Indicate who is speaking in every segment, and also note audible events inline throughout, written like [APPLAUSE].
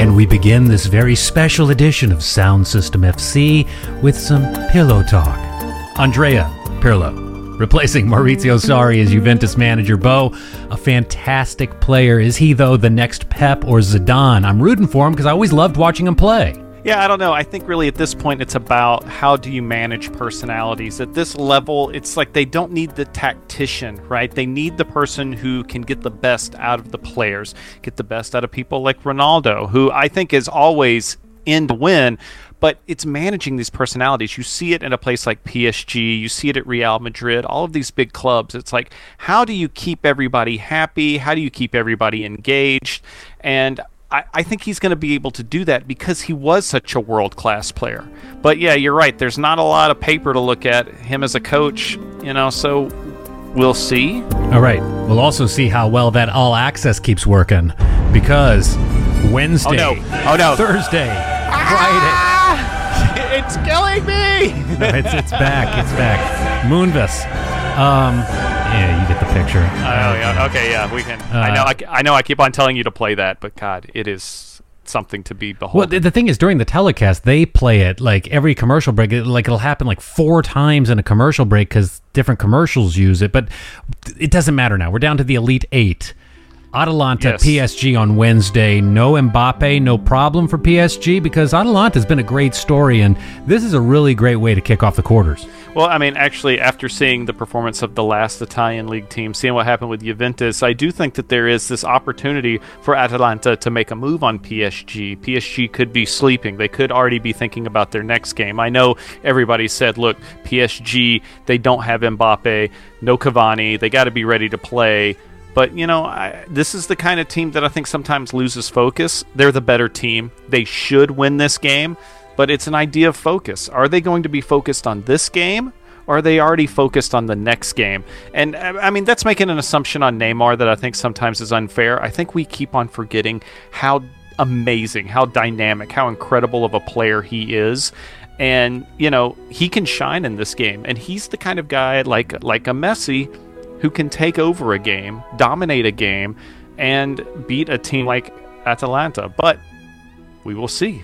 Speaker 1: And we begin this very special edition of Sound System FC with some pillow talk. Andrea Pirlo, replacing Maurizio Sarri as Juventus manager. Bo, a fantastic player. Is he, though, the next Pep or Zidane? I'm rooting for him because I always loved watching him play.
Speaker 2: Yeah, I don't know. I think really at this point it's about how do you manage personalities. At this level, it's like they don't need the tactician, right? They need the person who can get the best out of the players, get the best out of people like Ronaldo, who I think is always in to win, but it's managing these personalities. You see it in a place like PSG, you see it at Real Madrid, all of these big clubs. It's like, how do you keep everybody happy? How do you keep everybody engaged? And I, I think he's going to be able to do that because he was such a world class player. But yeah, you're right. There's not a lot of paper to look at him as a coach, you know, so we'll see.
Speaker 1: All right. We'll also see how well that all access keeps working because Wednesday,
Speaker 2: oh no, oh no,
Speaker 1: Thursday,
Speaker 2: ah! Friday. [LAUGHS] it's killing me.
Speaker 1: no, it's, it's back. It's back. Moonvis. Um, yeah, you get the picture.
Speaker 2: Oh yeah. Okay, yeah, we can. Uh, I know. I, I know. I keep on telling you to play that, but God, it is something to be beholden.
Speaker 1: Well, the, the thing is, during the telecast, they play it like every commercial break. It, like it'll happen like four times in a commercial break because different commercials use it. But it doesn't matter now. We're down to the elite eight. Atalanta yes. PSG on Wednesday. No Mbappe, no problem for PSG because Atalanta has been a great story, and this is a really great way to kick off the quarters.
Speaker 2: Well, I mean, actually, after seeing the performance of the last Italian league team, seeing what happened with Juventus, I do think that there is this opportunity for Atalanta to make a move on PSG. PSG could be sleeping. They could already be thinking about their next game. I know everybody said, look, PSG, they don't have Mbappe, no Cavani, they got to be ready to play. But, you know, I, this is the kind of team that I think sometimes loses focus. They're the better team. They should win this game, but it's an idea of focus. Are they going to be focused on this game? Or are they already focused on the next game? And I mean, that's making an assumption on Neymar that I think sometimes is unfair. I think we keep on forgetting how amazing, how dynamic, how incredible of a player he is and you know he can shine in this game and he's the kind of guy like like a Messi who can take over a game, dominate a game, and beat a team like Atalanta. But we will see.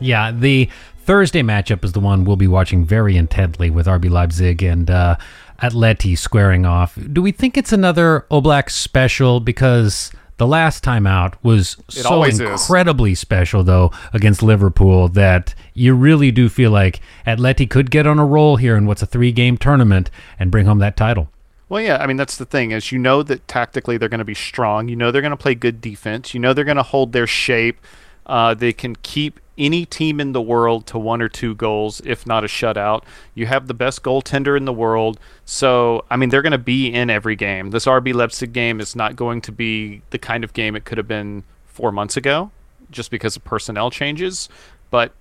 Speaker 1: Yeah, the Thursday matchup is the one we'll be watching very intently with RB Leipzig and uh, Atleti squaring off. Do we think it's another Oblak special? Because the last time out was it so incredibly is. special, though, against Liverpool that you really do feel like Atleti could get on a roll here in what's a three game tournament and bring home that title.
Speaker 2: Well, yeah, I mean that's the thing is you know that tactically they're going to be strong. You know they're going to play good defense. You know they're going to hold their shape. Uh, they can keep any team in the world to one or two goals, if not a shutout. You have the best goaltender in the world, so I mean they're going to be in every game. This RB Leipzig game is not going to be the kind of game it could have been four months ago, just because of personnel changes. But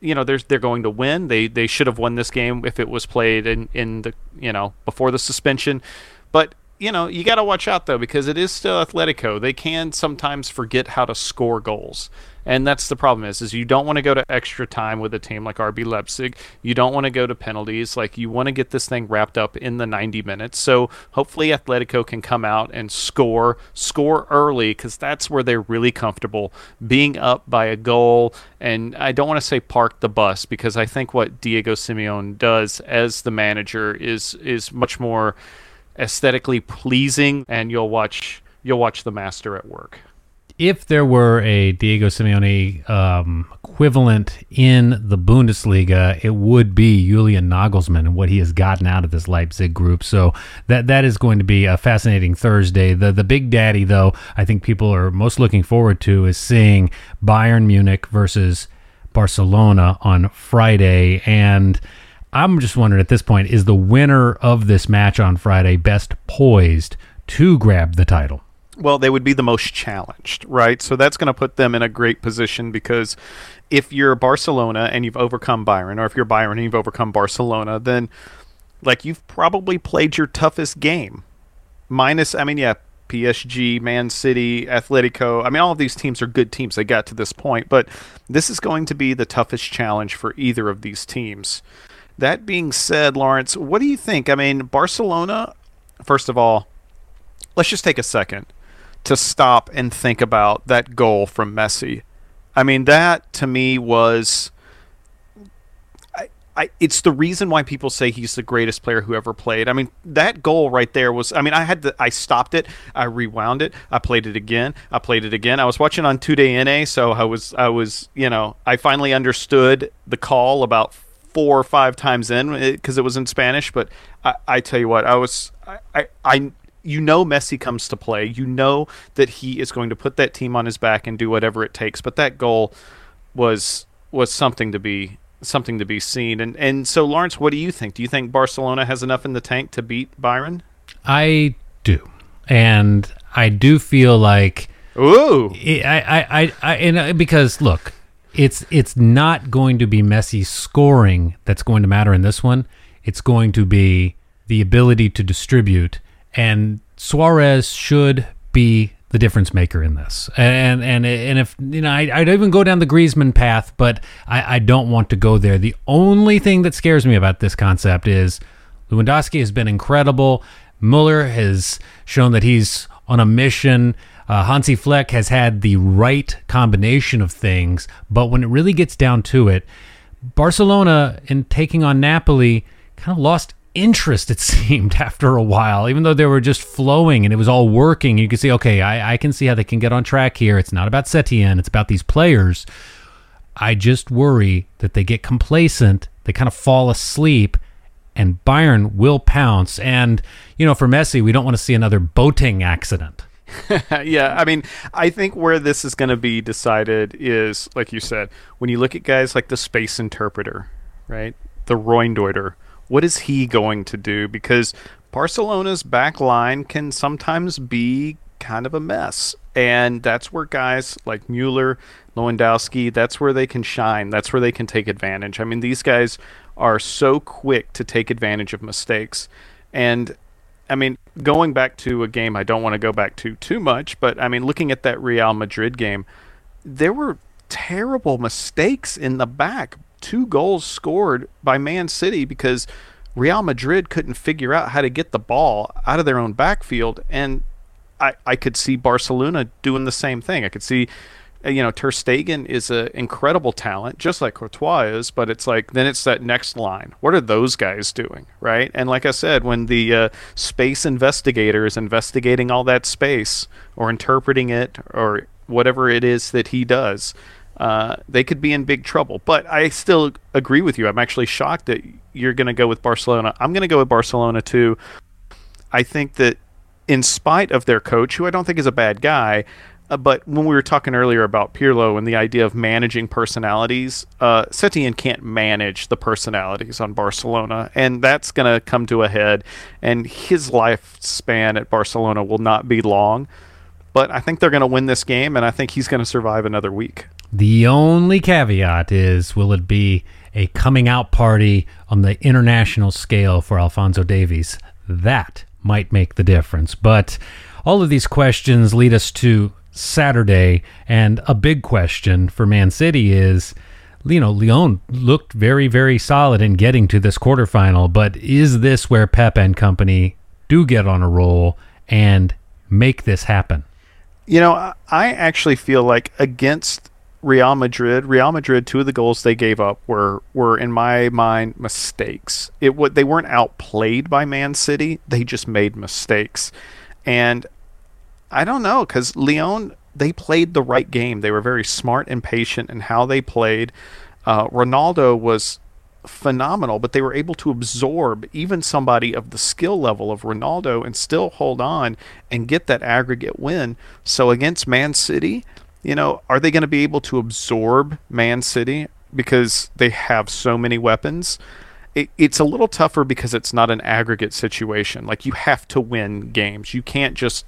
Speaker 2: you know they're they're going to win. They they should have won this game if it was played in in the you know before the suspension, but you know, you got to watch out though because it is still Atletico. They can sometimes forget how to score goals. And that's the problem is is you don't want to go to extra time with a team like RB Leipzig. You don't want to go to penalties. Like you want to get this thing wrapped up in the 90 minutes. So hopefully Atletico can come out and score, score early cuz that's where they're really comfortable being up by a goal and I don't want to say park the bus because I think what Diego Simeone does as the manager is is much more aesthetically pleasing, and you'll watch you'll watch the master at work.
Speaker 1: If there were a Diego Simeone um, equivalent in the Bundesliga, it would be Julian Nagelsmann and what he has gotten out of this Leipzig group. So that that is going to be a fascinating Thursday. The the big daddy, though, I think people are most looking forward to is seeing Bayern Munich versus Barcelona on Friday and I'm just wondering at this point is the winner of this match on Friday best poised to grab the title?
Speaker 2: Well, they would be the most challenged, right? So that's going to put them in a great position because if you're Barcelona and you've overcome Bayern, or if you're Bayern and you've overcome Barcelona, then like you've probably played your toughest game. Minus, I mean, yeah, PSG, Man City, Atletico. I mean, all of these teams are good teams. They got to this point, but this is going to be the toughest challenge for either of these teams. That being said, Lawrence, what do you think? I mean, Barcelona, first of all, let's just take a second. to stop and think about that goal from Messi. I mean, that to me was. I, I, it's the reason why people say he's the greatest player who ever played. I mean, that goal right there was. I mean, I had to. I stopped it. I rewound it. I played it again. I played it again. I was watching on Two Day NA, so I was. I was. You know, I finally understood the call about four or five times in because it, it, was in Spanish. But I, I tell you what, I was. I, I, I you know Messi comes to play. You know that he is going to put that team on his back and do whatever it takes. But that goal was was something to be something to be seen. And and so Lawrence, what do you think? Do you think Barcelona has enough in the tank to beat Bayern?
Speaker 1: I do, and I do feel like
Speaker 2: ooh,
Speaker 1: I I I, I and uh, because look, it's it's not going to be Messi scoring that's going to matter in this one. It's going to be the ability to distribute and Suarez should be the difference maker in this. And and and if you know, I, I'd even go down the Griezmann path, but I, I don't want to go there. The only thing that scares me about this concept is Lewandowski has been incredible. Muller has shown that he's on a mission. Uh, Hansi Flick has had the right combination of things, but when it really gets down to it, Barcelona in taking on Napoli kind of lost interest, it [LAUGHS] seemed, after a while, even though they were just flowing and it was all working. You could see, okay, I, I can see how they can get on track here. It's not about Setien, it's about these players. I just worry that they get complacent, they kind of fall asleep, and Bayern will pounce. And, you know, for Messi, we don't want to see another boating accident. [LAUGHS]
Speaker 2: yeah, I mean, I think where this is going to be decided is, like you said, when you look at guys like the space interpreter, right? The Raumdeuter, what is he going to do? Because Barcelona's back line can sometimes be kind of a mess. And that's where guys like Mueller, Lewandowski, that's where they can shine. That's where they can take advantage. I mean, these guys are so quick to take advantage of mistakes. And I mean, going back to a game I don't want to go back to too much, but I mean, looking at that Real Madrid game, there were terrible mistakes in the back two goals scored by Man City because Real Madrid couldn't figure out how to get the ball out of their own backfield. And I, I could see Barcelona doing the same thing. I could see, you know, Ter Stegen is an incredible talent, just like Courtois is, but it's like, then it's that next line. What are those guys doing, right? And like I said, when the uh, space investigator is investigating all that space or interpreting it or whatever it is that he does, uh, they could be in big trouble. But I still agree with you. I'm actually shocked that you're going to go with Barcelona. I'm going to go with Barcelona too. I think that in spite of their coach, who I don't think is a bad guy, uh, but when we were talking earlier about Pirlo and the idea of managing personalities, uh, Setien can't manage the personalities on Barcelona, and that's going to come to a head. And his lifespan at Barcelona will not be long. But I think they're going to win this game, and I think he's going to survive another week.
Speaker 1: The only caveat is will it be a coming out party on the international scale for Alphonso Davies? That might make the difference. But all of these questions lead us to Saturday, and a big question for Man City is you know, Lyon looked very, very solid in getting to this quarterfinal, but is this where Pep and company do get on a roll and make this happen?
Speaker 2: You know, I actually feel like against Real Madrid, Real Madrid, two of the goals they gave up were were in my mind mistakes. It what they weren't outplayed by Man City; they just made mistakes, and I don't know because Lyon they played the right game. They were very smart and patient in how they played. Uh, Ronaldo was phenomenal, but they were able to absorb even somebody of the skill level of Ronaldo and still hold on and get that aggregate win. So against Man City, you know, are they going to be able to absorb Man City because they have so many weapons? It, it's a little tougher because it's not an aggregate situation. Like you have to win games. You can't just,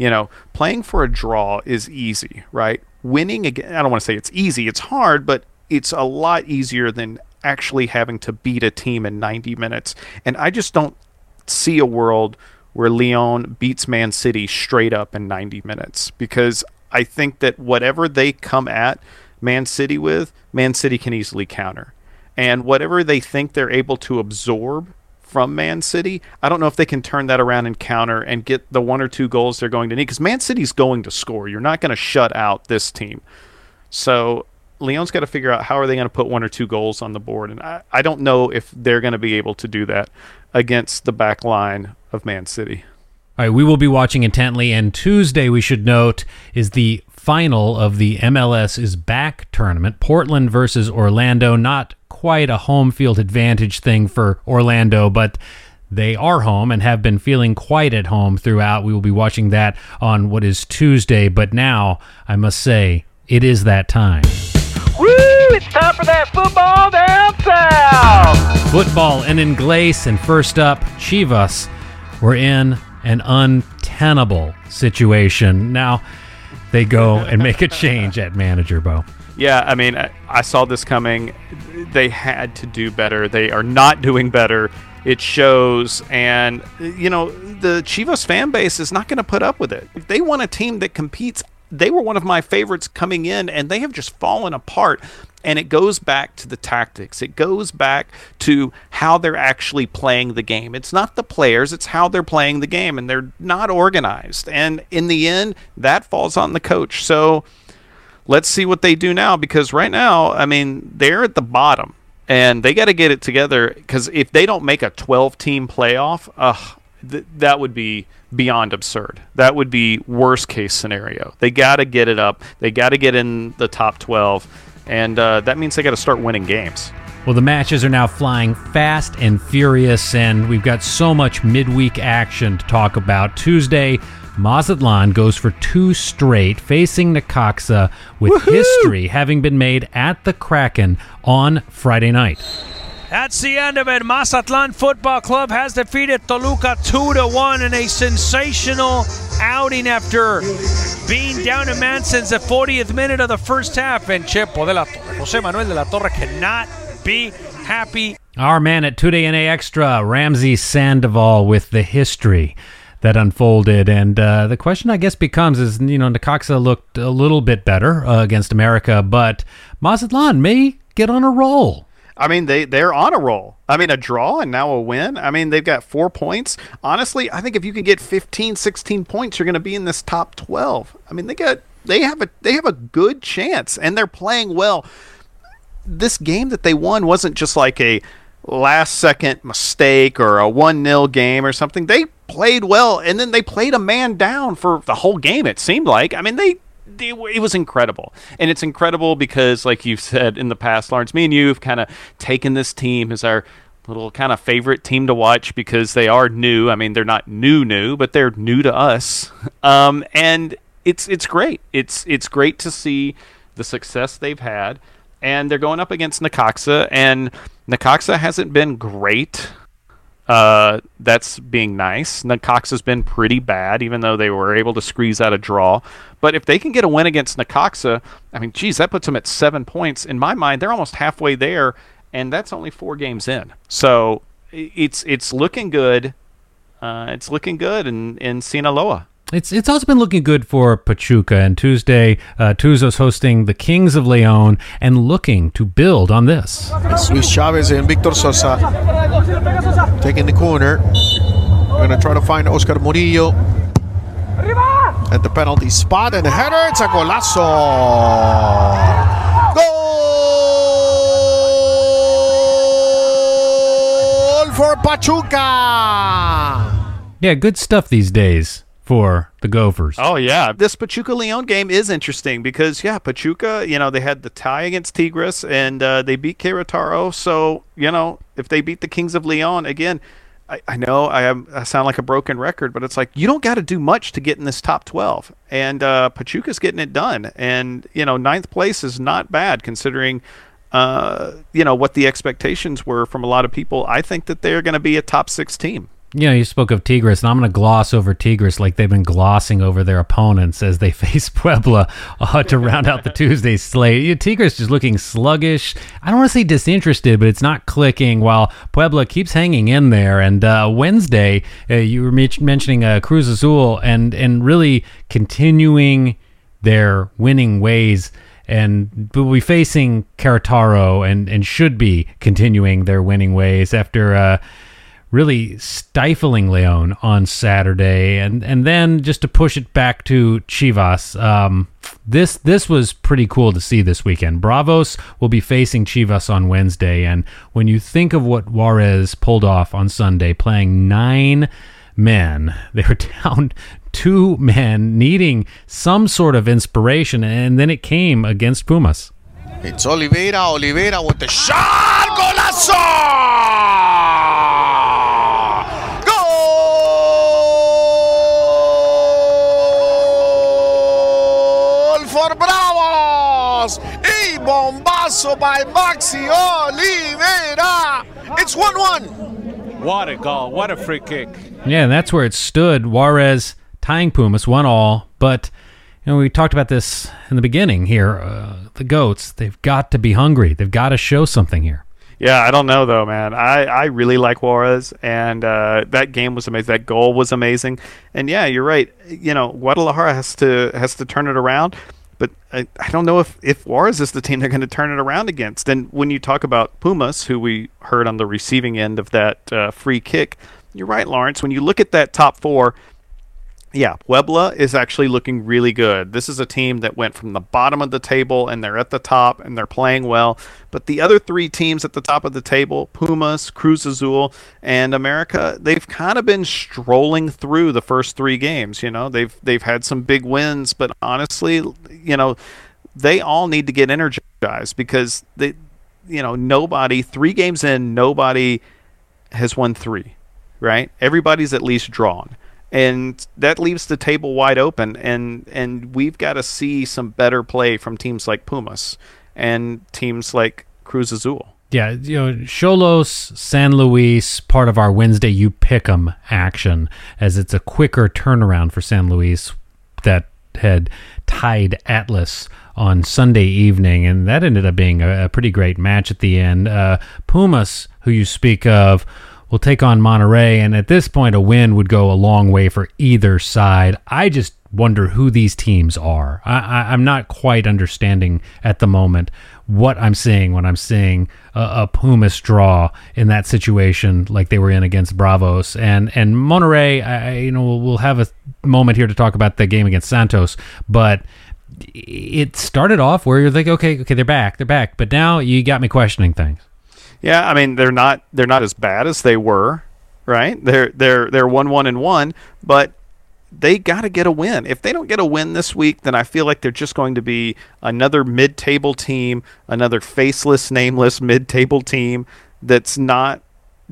Speaker 2: you know, playing for a draw is easy, right? Winning again, I don't want to say it's easy. It's hard, but it's a lot easier than actually having to beat a team in 90 minutes. And I just don't see a world where Lyon beats Man City straight up in 90 minutes because I think that whatever they come at Man City with, Man City can easily counter. And whatever they think they're able to absorb from Man City. I don't know if they can turn that around and counter and get the one or two goals they're going to need because Man City's going to score. You're not going to shut out this team. So Leon's got to figure out how are they going to put one or two goals on the board, and I, I don't know if they're going to be able to do that against the back line of Man City.
Speaker 1: All right, we will be watching intently, and Tuesday, we should note, is the final of the MLS is back tournament. Portland versus Orlando. Not quite a home field advantage thing for Orlando, but they are home and have been feeling quite at home throughout. We will be watching that on what is Tuesday, but now I must say it is that time.
Speaker 3: Woo! It's time for that football down south.
Speaker 1: Football and in Glace, and first up, Chivas were in an untenable situation. Now they go and make a change at manager, Bo.
Speaker 2: Yeah, I mean, I, saw this coming. They had to do better. They are not doing better. It shows, and you know the Chivas fan base is not going to put up with it. If they want a team that competes, they were one of my favorites coming in, and they have just fallen apart. And it goes back to the tactics. It goes back to how they're actually playing the game. It's not the players, it's how they're playing the game, and they're not organized. And in the end, that falls on the coach. So let's see what they do now because right now, I mean, they're at the bottom and they got to get it together because if they don't make a 12 team playoff, th- that would be beyond absurd. That would be worst case scenario. They got to get it up. They got to get in the top 12 and uh, that means they got to start winning games.
Speaker 1: Well, the matches are now flying fast and furious, and we've got so much midweek action to talk about. Tuesday, Mazatlan goes for two straight, facing Necaxa with
Speaker 2: Woohoo!
Speaker 1: history having been made at the Kraken on Friday night.
Speaker 4: That's the end of it. Mazatlan Football Club has defeated Toluca 2 to 1 in a sensational outing after being down a man since the 40th minute of the first half. And Chepo de la Torre, Jose Manuel de la Torre cannot be happy.
Speaker 1: Our man at Today NA Extra, Ramsey Sandoval, with the history that unfolded. And uh, the question, I guess, becomes is, you know, Necaxa looked a little bit better uh, against America, but Mazatlan may get on a roll.
Speaker 2: I mean, they they're on a roll. I mean, a draw and now a win. I mean, they've got four points. Honestly, I think if you can get 15, 16 points, you're going to be in this top 12. I mean, they got they have a they have a good chance, and they're playing well. This game that they won wasn't just like a last second mistake or a 1 0 game or something. They played well, and then they played a man down for the whole game, it seemed like. I mean, they it, it was incredible. And it's incredible because, like you've said in the past, Lawrence, me and you have kind of taken this team as our little kind of favorite team to watch because they are new. I mean, they're not new, new, but they're new to us. [LAUGHS] Um, and it's it's great. It's it's great to see the success they've had, and they're going up against Necaxa, and Necaxa hasn't been great. Uh, that's being nice. Necaxa has been pretty bad, even though they were able to squeeze out a draw. But if they can get a win against Necaxa, I mean, geez, that puts them at seven points. In my mind, they're almost halfway there, and that's only four games in. So it's it's looking good. Uh, it's looking good in in Sinaloa.
Speaker 1: It's it's also been looking good for Pachuca. And Tuesday, uh, Tuzos hosting the Kings of Leon and looking to build on this.
Speaker 5: It's Luis Chavez and Victor Sosa taking the corner. We're going to try to find Oscar Murillo at the penalty spot and the header. It's a golazo. Goal for Pachuca.
Speaker 1: Yeah, good stuff these days for the Gophers.
Speaker 2: Oh yeah, this Pachuca Leon game is interesting because yeah, Pachuca, you know, they had the tie against Tigres and uh, they beat Querétaro. So you know, if they beat the Kings of Leon again, I, I know I, am, I sound like a broken record, but it's like you don't got to do much to get in this top twelve, and uh, Pachuca's getting it done. And you know, ninth place is not bad considering. Uh, you know what the expectations were from a lot of people. I think that they're going to be a top six team.
Speaker 1: You know, you spoke of Tigres, and I'm going to gloss over Tigres like they've been glossing over their opponents as they [LAUGHS] face Puebla uh, to round out the [LAUGHS] Tuesday slate. You know, Tigres just looking sluggish. I don't want to say disinterested, but it's not clicking. While Puebla keeps hanging in there. And uh, Wednesday, uh, you were mentioning uh, Cruz Azul and and really continuing their winning ways and will be facing Querétaro and and should be continuing their winning ways after uh, really stifling Leon on Saturday, and and then just to push it back to Chivas. Um, this this was pretty cool to see this weekend. Bravos will be facing Chivas on Wednesday, and when you think of what Juarez pulled off on Sunday, playing nine men, [LAUGHS] they were down two men, needing some sort of inspiration, and then it came against Pumas.
Speaker 5: It's Oliveira. Oliveira with the shot. Golazo! Goal for Bravos! Y bombazo by Maxi Oliveira. It's 1 1.
Speaker 6: What a goal. What a free kick.
Speaker 1: Yeah, and that's where it stood. Juarez tying Pumas, one all. But you know, we talked about this in the beginning here. Uh, the goats, they've got to be hungry. They've got to show something here.
Speaker 2: Yeah, I don't know though, man. I, I really like Juarez, and uh, that game was amazing. That goal was amazing, and yeah, you're right. You know, Guadalajara has to has to turn it around, but I, I don't know if if Juarez is the team they're going to turn it around against. And when you talk about Pumas, who we heard on the receiving end of that uh, free kick, you're right, Lawrence. When you look at that top four, yeah, Puebla is actually looking really good. This is a team that went from the bottom of the table and they're at the top and they're playing well. But the other three teams at the top of the table, Pumas, Cruz Azul, and America, they've kind of been strolling through the first three games. You know, they've they've had some big wins, but honestly, you know, they all need to get energized because they, you know, nobody three games in, nobody has won three, right? Everybody's at least drawn and that leaves the table wide open and and we've got to see some better play from teams like Pumas and teams like Cruz Azul.
Speaker 1: Yeah, you know, Cholos, San Luis, part of our Wednesday You Pick 'em action, as it's a quicker turnaround for San Luis that had tied Atlas on Sunday evening, and that ended up being a, a pretty great match at the end. Uh, Pumas, who you speak of, will take on Monterrey. and at this point, a win would go a long way for either side. I just wonder who these teams are. I, I'm not quite understanding at the moment what I'm seeing when I'm seeing a, a Pumas draw in that situation, like they were in against Bravos and and Monterrey. I, you know, we'll have a moment here to talk about the game against Santos, but it started off where you're like, okay, okay, they're back, they're back, but now you got me questioning things.
Speaker 2: Yeah, I mean they're not they're not as bad as they were, right? They're they're they're one one and one, but they got to get a win. If they don't get a win this week, then I feel like they're just going to be another mid-table team, another faceless, nameless mid-table team that's not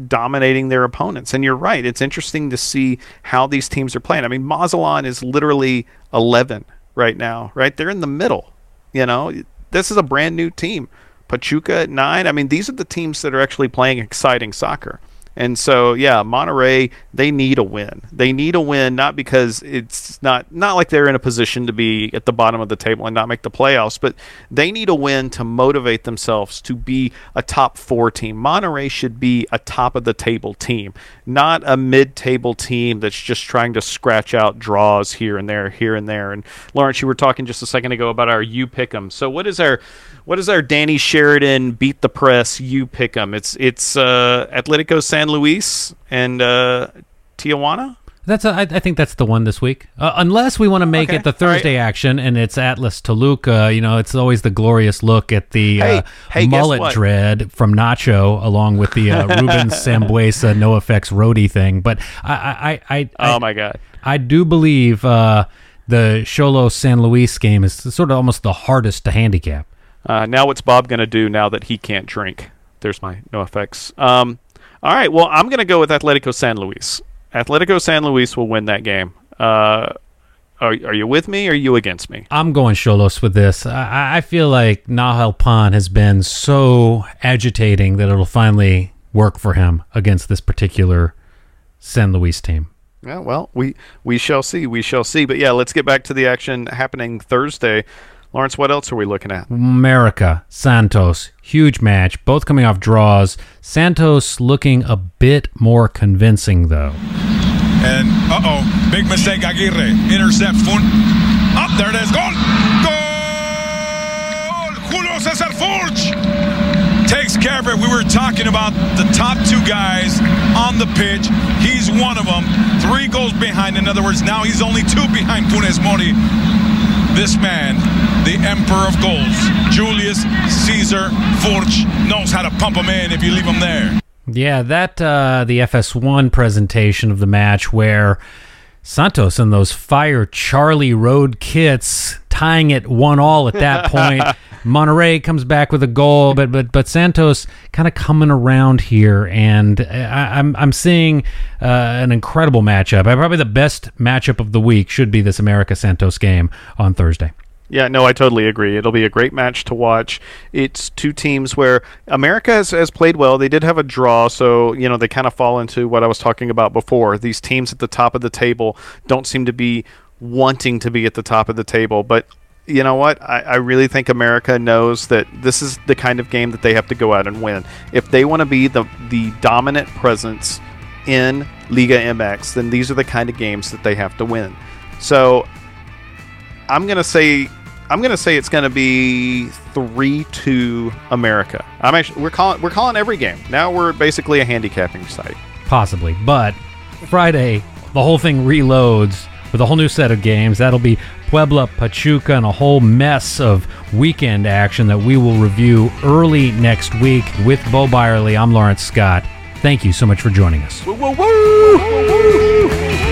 Speaker 2: dominating their opponents. And you're right; it's interesting to see how these teams are playing. I mean, Mazatlan is literally 11 right now, right? They're in the middle. You know, this is a brand new team. Pachuca at nine. I mean, these are the teams that are actually playing exciting soccer. And so, yeah, Monterrey, they need a win. They need a win, not because it's not not like they're in a position to be at the bottom of the table and not make the playoffs, but they need a win to motivate themselves to be a top four team. Monterrey should be a top of the table team, not a mid-table team that's just trying to scratch out draws here and there, here and there. And Lawrence, you were talking just a second ago about our you pick 'em. So what is our what is our Danny Sheridan beat the press? You pick 'em. It's it's uh, Atletico San Luis and uh, Tijuana.
Speaker 1: That's a, I, I think that's the one this week. Uh, unless we want to make
Speaker 2: Okay,
Speaker 1: it the
Speaker 2: all right.
Speaker 1: Thursday action and it's Atlas Toluca. You know, it's always the glorious look at the
Speaker 2: Hey,
Speaker 1: uh,
Speaker 2: hey,
Speaker 1: mullet dread from Nacho, along with the uh, [LAUGHS] Ruben Sambueza no effects roadie thing. But I I I, I,
Speaker 2: Oh my God.
Speaker 1: I do believe uh, the Cholo San Luis game is sort of almost the hardest to handicap.
Speaker 2: Uh, now what's Bob going to do now that he can't drink? There's my no effects. Um, all right. Well, I'm going to go with Atletico San Luis. Atletico San Luis will win that game. Uh, are, are you with me or are you against me?
Speaker 1: I'm going Cholos with this. I, I feel like Nahel Pan has been so agitating that it'll finally work for him against this particular San Luis team.
Speaker 2: Yeah, well, we we shall see. We shall see. But yeah, let's get back to the action happening Thursday. Lawrence, what else are we looking at?
Speaker 1: America, Santos, huge match, both coming off draws. Santos looking a bit more convincing, though.
Speaker 7: And uh oh, big mistake. Aguirre intercepts. Fun. Up there it is. Goal! Goal! Julio Cesar Furch takes care of it. we were talking about the top two guys on the pitch. He's one of them. Three goals behind. In other words, now he's only two behind Funes Mori. This man, the emperor of goals, Julius Caesar Furch, knows how to pump them in if you leave them there.
Speaker 1: Yeah, that uh, the FS1 presentation of the match where Santos and those fire Charlie Road kits tying it one all at that [LAUGHS] point. Monterrey comes back with a goal, but but but Santos kind of coming around here, and I, I'm I'm seeing uh, an incredible matchup. Uh, Probably the best matchup of the week should be this America Santos game on Thursday.
Speaker 2: Yeah, no, I totally agree. It'll be a great match to watch. It's two teams where America has, has played well. They did have a draw, so you know they kind of fall into what I was talking about before. These teams at the top of the table don't seem to be wanting to be at the top of the table, but you know what? I, I really think America knows that this is the kind of game that they have to go out and win. If they want to be the the dominant presence in Liga MX, then these are the kind of games that they have to win. So I'm gonna say I'm gonna say it's gonna be three two America. I'm actually we're calling we're calling every game now. We're basically a handicapping site.
Speaker 1: possibly. But Friday, the whole thing reloads with a whole new set of games. That'll be Puebla, Pachuca, and a whole mess of weekend action that we will review early next week with Bo Byerly. I'm Lawrence Scott. Thank you so much for joining us.
Speaker 2: Woo woo woo!